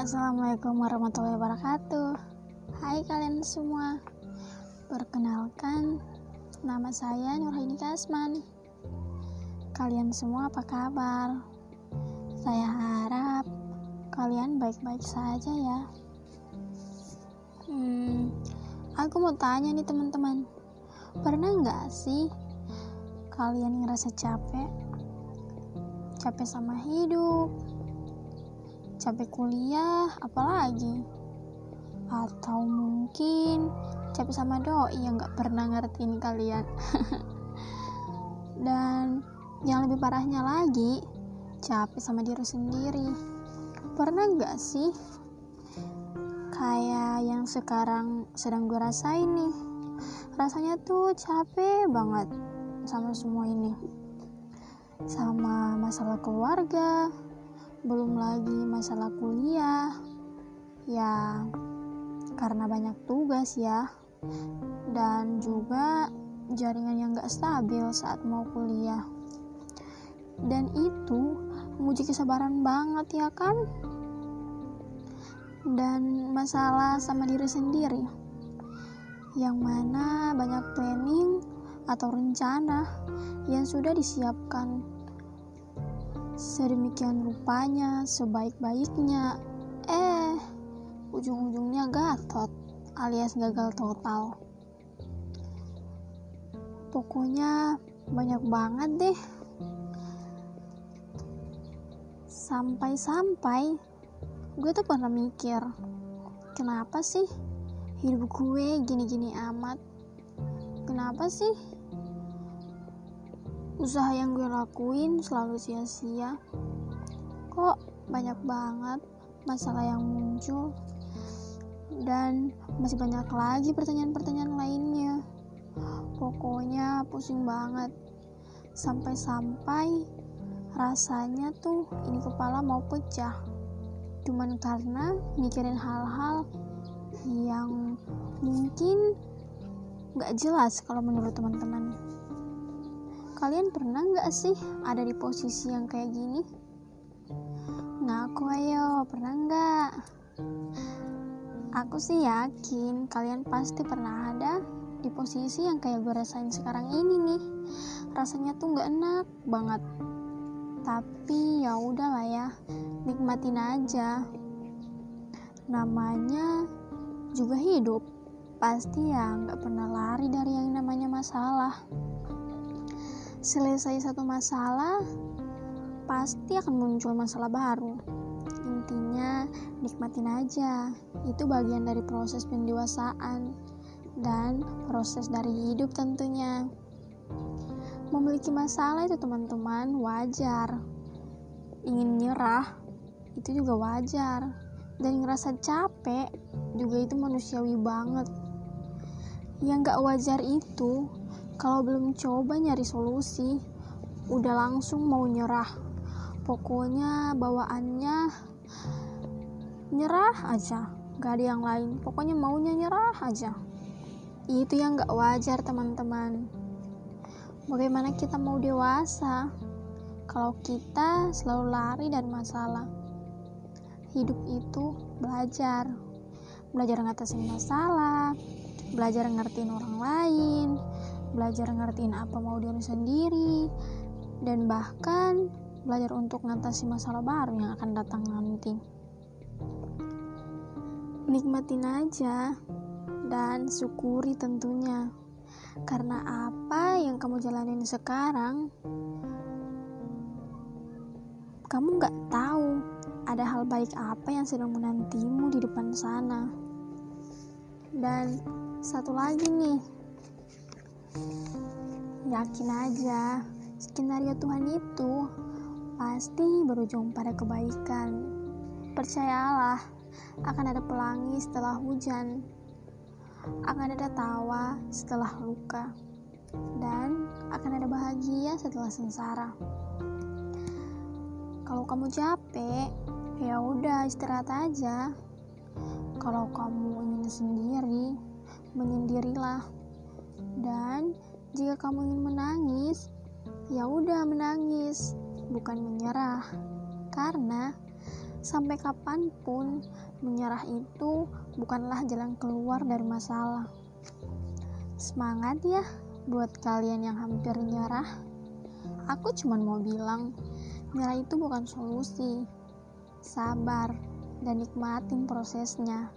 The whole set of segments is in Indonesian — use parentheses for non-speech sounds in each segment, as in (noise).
Assalamualaikum warahmatullahi wabarakatuh. Hai kalian semua. Perkenalkan Nama saya Nurhaini Kasman. Kalian semua apa kabar? Saya harap Kalian baik-baik saja ya. Hmm Aku mau tanya nih teman-teman. Pernah nggak sih Kalian ngerasa capek? Capek sama hidup capek kuliah, apalagi? Atau mungkin capek sama doi yang gak pernah ngertiin kalian. (laughs) Dan yang lebih parahnya lagi capek sama diri sendiri. Pernah gak sih kayak yang sekarang sedang gue rasain nih? Rasanya tuh capek banget sama semua ini. Sama masalah keluarga belum lagi masalah kuliah. Ya karena banyak tugas ya. Dan juga jaringan yang gak stabil saat mau kuliah. Dan itu menguji kesabaran banget ya kan? Dan masalah sama diri sendiri. Yang mana banyak planning atau rencana yang sudah disiapkan Sedemikian rupanya, sebaik-baiknya, eh, ujung-ujungnya gatot alias gagal total. Pokoknya banyak banget deh. Sampai-sampai gue tuh pernah mikir, kenapa sih hidup gue gini-gini amat? Kenapa sih usaha yang gue lakuin selalu sia-sia. Kok banyak banget masalah yang muncul? Dan masih banyak lagi pertanyaan-pertanyaan lainnya. Pokoknya pusing banget. Sampai-sampai rasanya tuh ini kepala mau pecah. Cuman karena mikirin hal-hal yang mungkin gak jelas kalau menurut teman-teman Kalian pernah nggak sih ada di posisi yang kayak gini? Ngaku ayo, pernah nggak? Aku sih yakin kalian pasti pernah ada di posisi yang kayak gue rasain sekarang ini nih. Rasanya tuh nggak enak banget. Tapi ya udahlah ya, nikmatin aja. Namanya juga hidup. Pasti ya nggak pernah lari dari yang namanya masalah selesai satu masalah, pasti akan muncul masalah baru. Intinya, nikmatin aja. Itu bagian dari proses pendewasaan dan proses dari hidup tentunya. Memiliki masalah itu teman-teman wajar. Ingin nyerah itu juga wajar. Dan ngerasa capek juga itu manusiawi banget. Yang gak wajar itu kalau belum coba nyari solusi, udah langsung mau nyerah. Pokoknya bawaannya nyerah aja, gak ada yang lain. Pokoknya maunya nyerah aja. Itu yang gak wajar teman-teman. Bagaimana kita mau dewasa kalau kita selalu lari dari masalah? Hidup itu belajar, belajar ngatasin masalah, belajar ngertiin orang lain, belajar ngertiin apa mau diri sendiri, dan bahkan belajar untuk ngatasi masalah baru yang akan datang nanti. Nikmatin aja dan syukuri tentunya, karena apa yang kamu jalanin sekarang, kamu gak tahu ada hal baik apa yang sedang menantimu di depan sana. Dan satu lagi nih, Yakin aja, skenario Tuhan itu pasti berujung pada kebaikan. Percayalah, akan ada pelangi setelah hujan, akan ada tawa setelah luka, dan akan ada bahagia setelah sengsara. Kalau kamu capek, ya udah istirahat aja. Kalau kamu ingin sendiri, menyendirilah dan jika kamu ingin menangis, ya udah menangis, bukan menyerah. Karena Sampai kapan pun, menyerah itu bukanlah jalan keluar dari masalah. Semangat ya buat kalian yang hampir nyerah. Aku cuma mau bilang, nyerah itu bukan solusi. Sabar dan nikmatin prosesnya,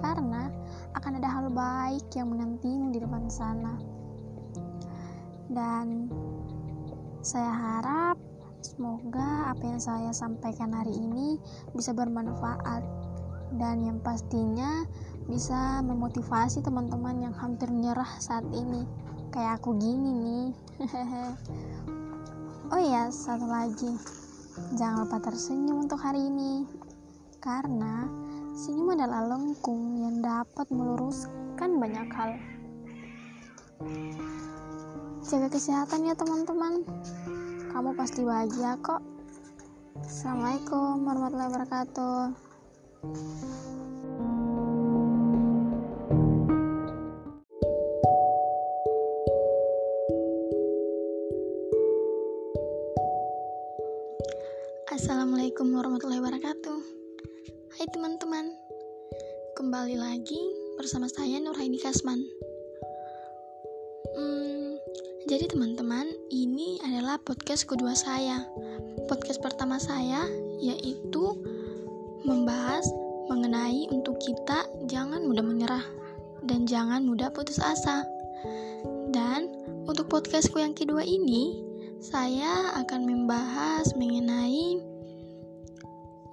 karena akan ada hal baik yang menantimu di depan sana. Dan saya harap semoga apa yang saya sampaikan hari ini bisa bermanfaat dan yang pastinya bisa memotivasi teman-teman yang hampir nyerah saat ini. Kayak aku gini nih. (laughs) Oh iya satu lagi. Jangan lupa tersenyum untuk hari ini. Karena senyum adalah lengkung yang dapat meluruskan banyak hal. Jaga kesehatan ya teman-teman. Kamu pasti bahagia kok. Assalamualaikum warahmatullahi wabarakatuh. Assalamualaikum warahmatullahi wabarakatuh Hai teman-teman. Kembali lagi bersama saya Nurhaini Kasman. Hmm, Jadi teman-teman ini adalah podcast kedua saya. Podcast pertama saya yaitu Membahas mengenai untuk kita jangan mudah menyerah Dan jangan mudah putus asa. Dan untuk podcastku yang kedua ini saya akan membahas mengenai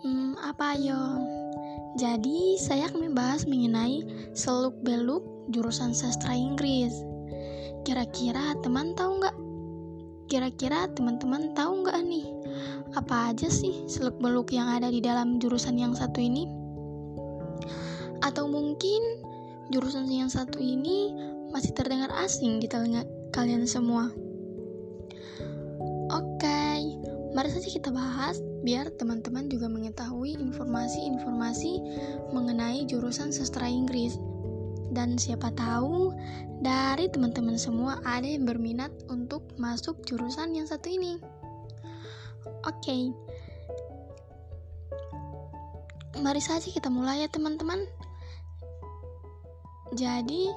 hmm, apa yo? Jadi saya akan membahas mengenai seluk beluk jurusan sastra Inggris. Kira-kira teman tahu nggak? Kira-kira teman-teman tahu nggak nih? Apa aja sih seluk beluk yang ada di dalam jurusan yang satu ini? Atau mungkin jurusan yang satu ini masih terdengar asing di telinga kalian semua? Mari saja kita bahas biar teman-teman juga mengetahui informasi-informasi mengenai jurusan sastra Inggris. Dan siapa tahu dari teman-teman semua ada yang berminat untuk masuk jurusan yang satu ini. Oke. Mari saja kita mulai ya teman-teman. Jadi,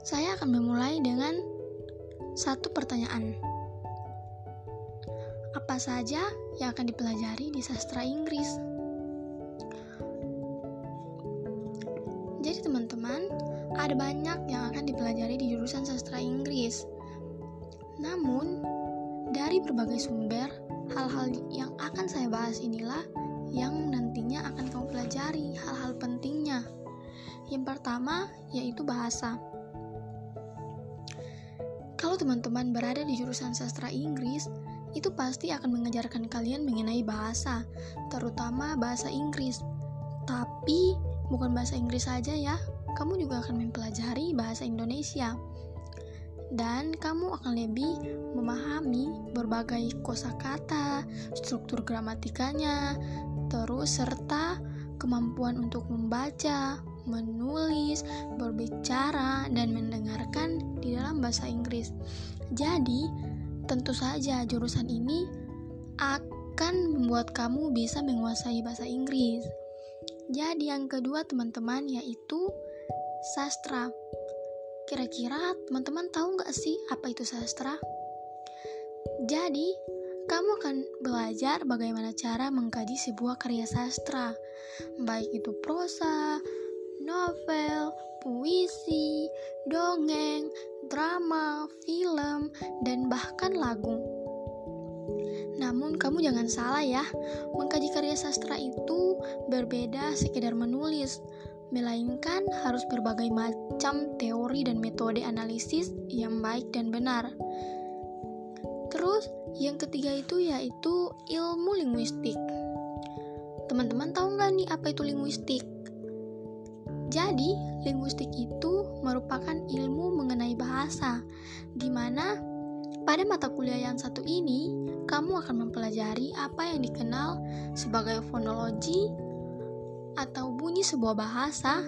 saya akan memulai dengan satu pertanyaan apa saja yang akan dipelajari di sastra Inggris. Jadi teman-teman, ada banyak yang akan dipelajari di jurusan sastra Inggris. Namun, dari berbagai sumber, hal-hal yang akan saya bahas inilah yang nantinya akan kamu pelajari hal-hal pentingnya. Yang pertama yaitu bahasa. Kalau teman-teman berada di jurusan sastra Inggris, itu pasti akan mengajarkan kalian mengenai bahasa, terutama bahasa Inggris. Tapi bukan bahasa Inggris saja ya, kamu juga akan mempelajari bahasa Indonesia. Dan kamu akan lebih memahami berbagai kosakata, struktur gramatikanya, terus serta kemampuan untuk membaca, menulis, berbicara, dan mendengarkan di dalam bahasa Inggris. Jadi, Tentu saja jurusan ini akan membuat kamu bisa menguasai bahasa Inggris. Jadi yang kedua teman-teman yaitu sastra. Kira-kira teman-teman tahu nggak sih apa itu sastra? Jadi, kamu akan belajar bagaimana cara mengkaji sebuah karya sastra, baik itu prosa, novel, puisi, dongeng, drama, film, dan bahkan lagu. Namun kamu jangan salah ya, mengkaji karya sastra itu berbeda sekedar menulis, melainkan harus berbagai macam teori dan metode analisis yang baik dan benar. Terus, yang ketiga itu yaitu ilmu linguistik. Teman-teman tahu nggak nih apa itu linguistik? Jadi, linguistik itu merupakan ilmu mengenai bahasa, di mana pada mata kuliah yang satu ini, kamu akan mempelajari apa yang dikenal sebagai fonologi atau bunyi sebuah bahasa,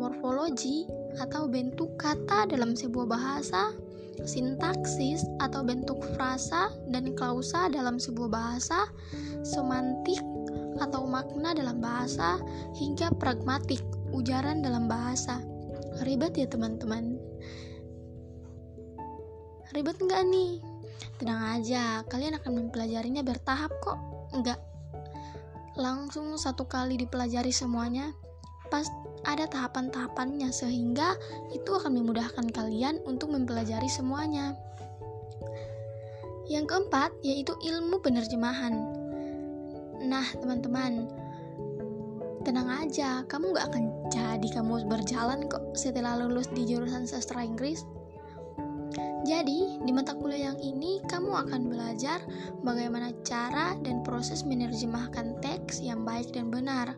morfologi atau bentuk kata dalam sebuah bahasa, sintaksis atau bentuk frasa dan klausa dalam sebuah bahasa, semantik atau makna dalam bahasa hingga pragmatik, ujaran dalam bahasa. Ribet ya teman-teman? Ribet nggak nih? Tenang aja, kalian akan mempelajarinya bertahap kok. Enggak langsung satu kali dipelajari semuanya. Pas ada tahapan-tahapannya sehingga itu akan memudahkan kalian untuk mempelajari semuanya. Yang keempat yaitu ilmu penerjemahan. Nah, teman-teman, tenang aja, kamu gak akan jadi kamu berjalan kok setelah lulus di jurusan sastra Inggris. Jadi, di mata kuliah yang ini, kamu akan belajar bagaimana cara dan proses menerjemahkan teks yang baik dan benar.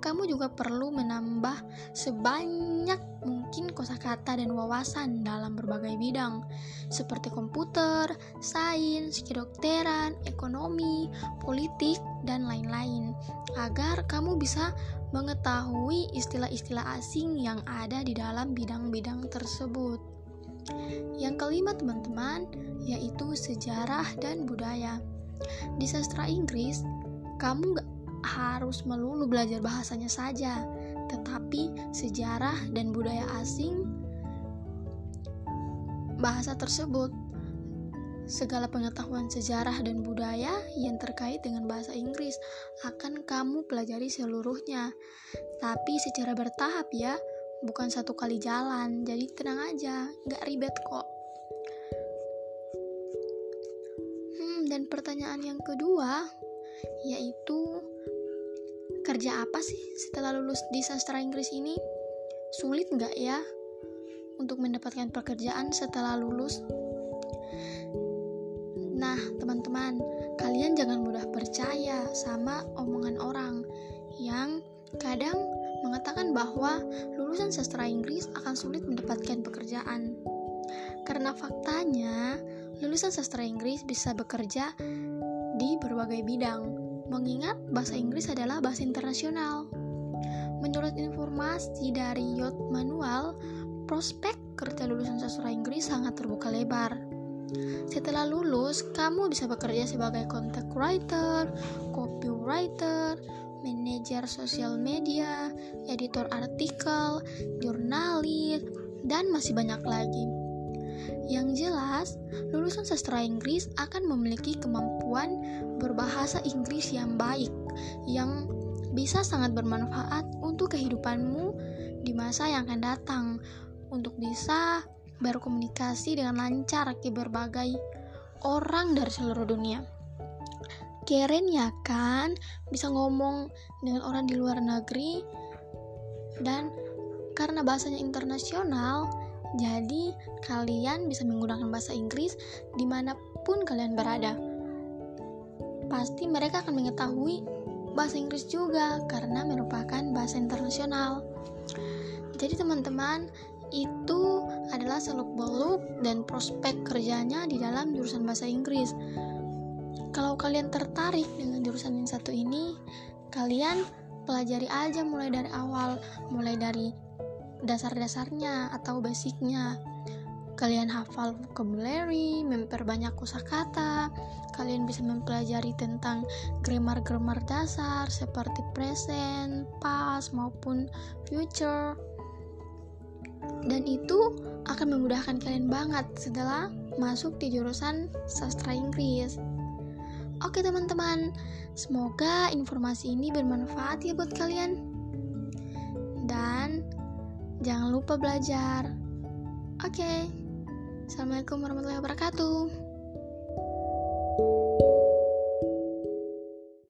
Kamu juga perlu menambah sebanyak mungkin kosakata dan wawasan dalam berbagai bidang, seperti komputer, sains, kedokteran, ekonomi, politik, dan lain-lain, agar kamu bisa mengetahui istilah-istilah asing yang ada di dalam bidang-bidang tersebut. Yang kelima teman-teman, yaitu sejarah dan budaya. Di sastra Inggris, kamu gak harus melulu belajar bahasanya saja, tetapi sejarah dan budaya asing bahasa tersebut. Segala pengetahuan sejarah dan budaya yang terkait dengan bahasa Inggris akan kamu pelajari seluruhnya, tapi secara bertahap ya bukan satu kali jalan. Jadi tenang aja nggak ribet kok. Hmm dan pertanyaan yang kedua yaitu kerja apa sih setelah lulus di sastra Inggris ini? Sulit nggak ya untuk mendapatkan pekerjaan setelah lulus? Nah teman-teman kalian jangan mudah percaya sama omongan orang yang kadang mengatakan bahwa lulusan sastra Inggris akan sulit mendapatkan pekerjaan. Karena faktanya, lulusan sastra Inggris bisa bekerja di berbagai bidang, mengingat bahasa Inggris adalah bahasa internasional. Menurut informasi dari Yacht Manual, prospek kerja lulusan sastra Inggris sangat terbuka lebar. Setelah lulus, kamu bisa bekerja sebagai content writer, copywriter, manajer sosial media, editor artikel, jurnalis, dan masih banyak lagi. Yang jelas, lulusan sastra Inggris akan memiliki kemampuan berbahasa Inggris yang baik, yang bisa sangat bermanfaat untuk kehidupanmu di masa yang akan datang, untuk bisa berkomunikasi dengan lancar ke berbagai orang dari seluruh dunia keren ya kan? Bisa ngomong dengan orang di luar negeri dan karena bahasanya internasional jadi kalian bisa menggunakan bahasa Inggris di mana pun kalian berada. Pasti mereka akan mengetahui bahasa Inggris juga karena merupakan bahasa internasional. Jadi teman-teman itu adalah seluk beluk dan prospek kerjanya di dalam jurusan bahasa Inggris kalau kalian tertarik dengan jurusan yang satu ini, kalian pelajari aja mulai dari awal, mulai dari dasar-dasarnya atau basicnya. Kalian hafal vocabulary, memperbanyak kosakata, kalian bisa mempelajari tentang grammar-grammar dasar seperti present, past maupun future. Dan itu akan memudahkan kalian banget setelah masuk di jurusan sastra Inggris. Oke teman-teman, semoga informasi ini bermanfaat ya buat kalian. Dan jangan lupa belajar. Oke. Assalamualaikum warahmatullahi wabarakatuh.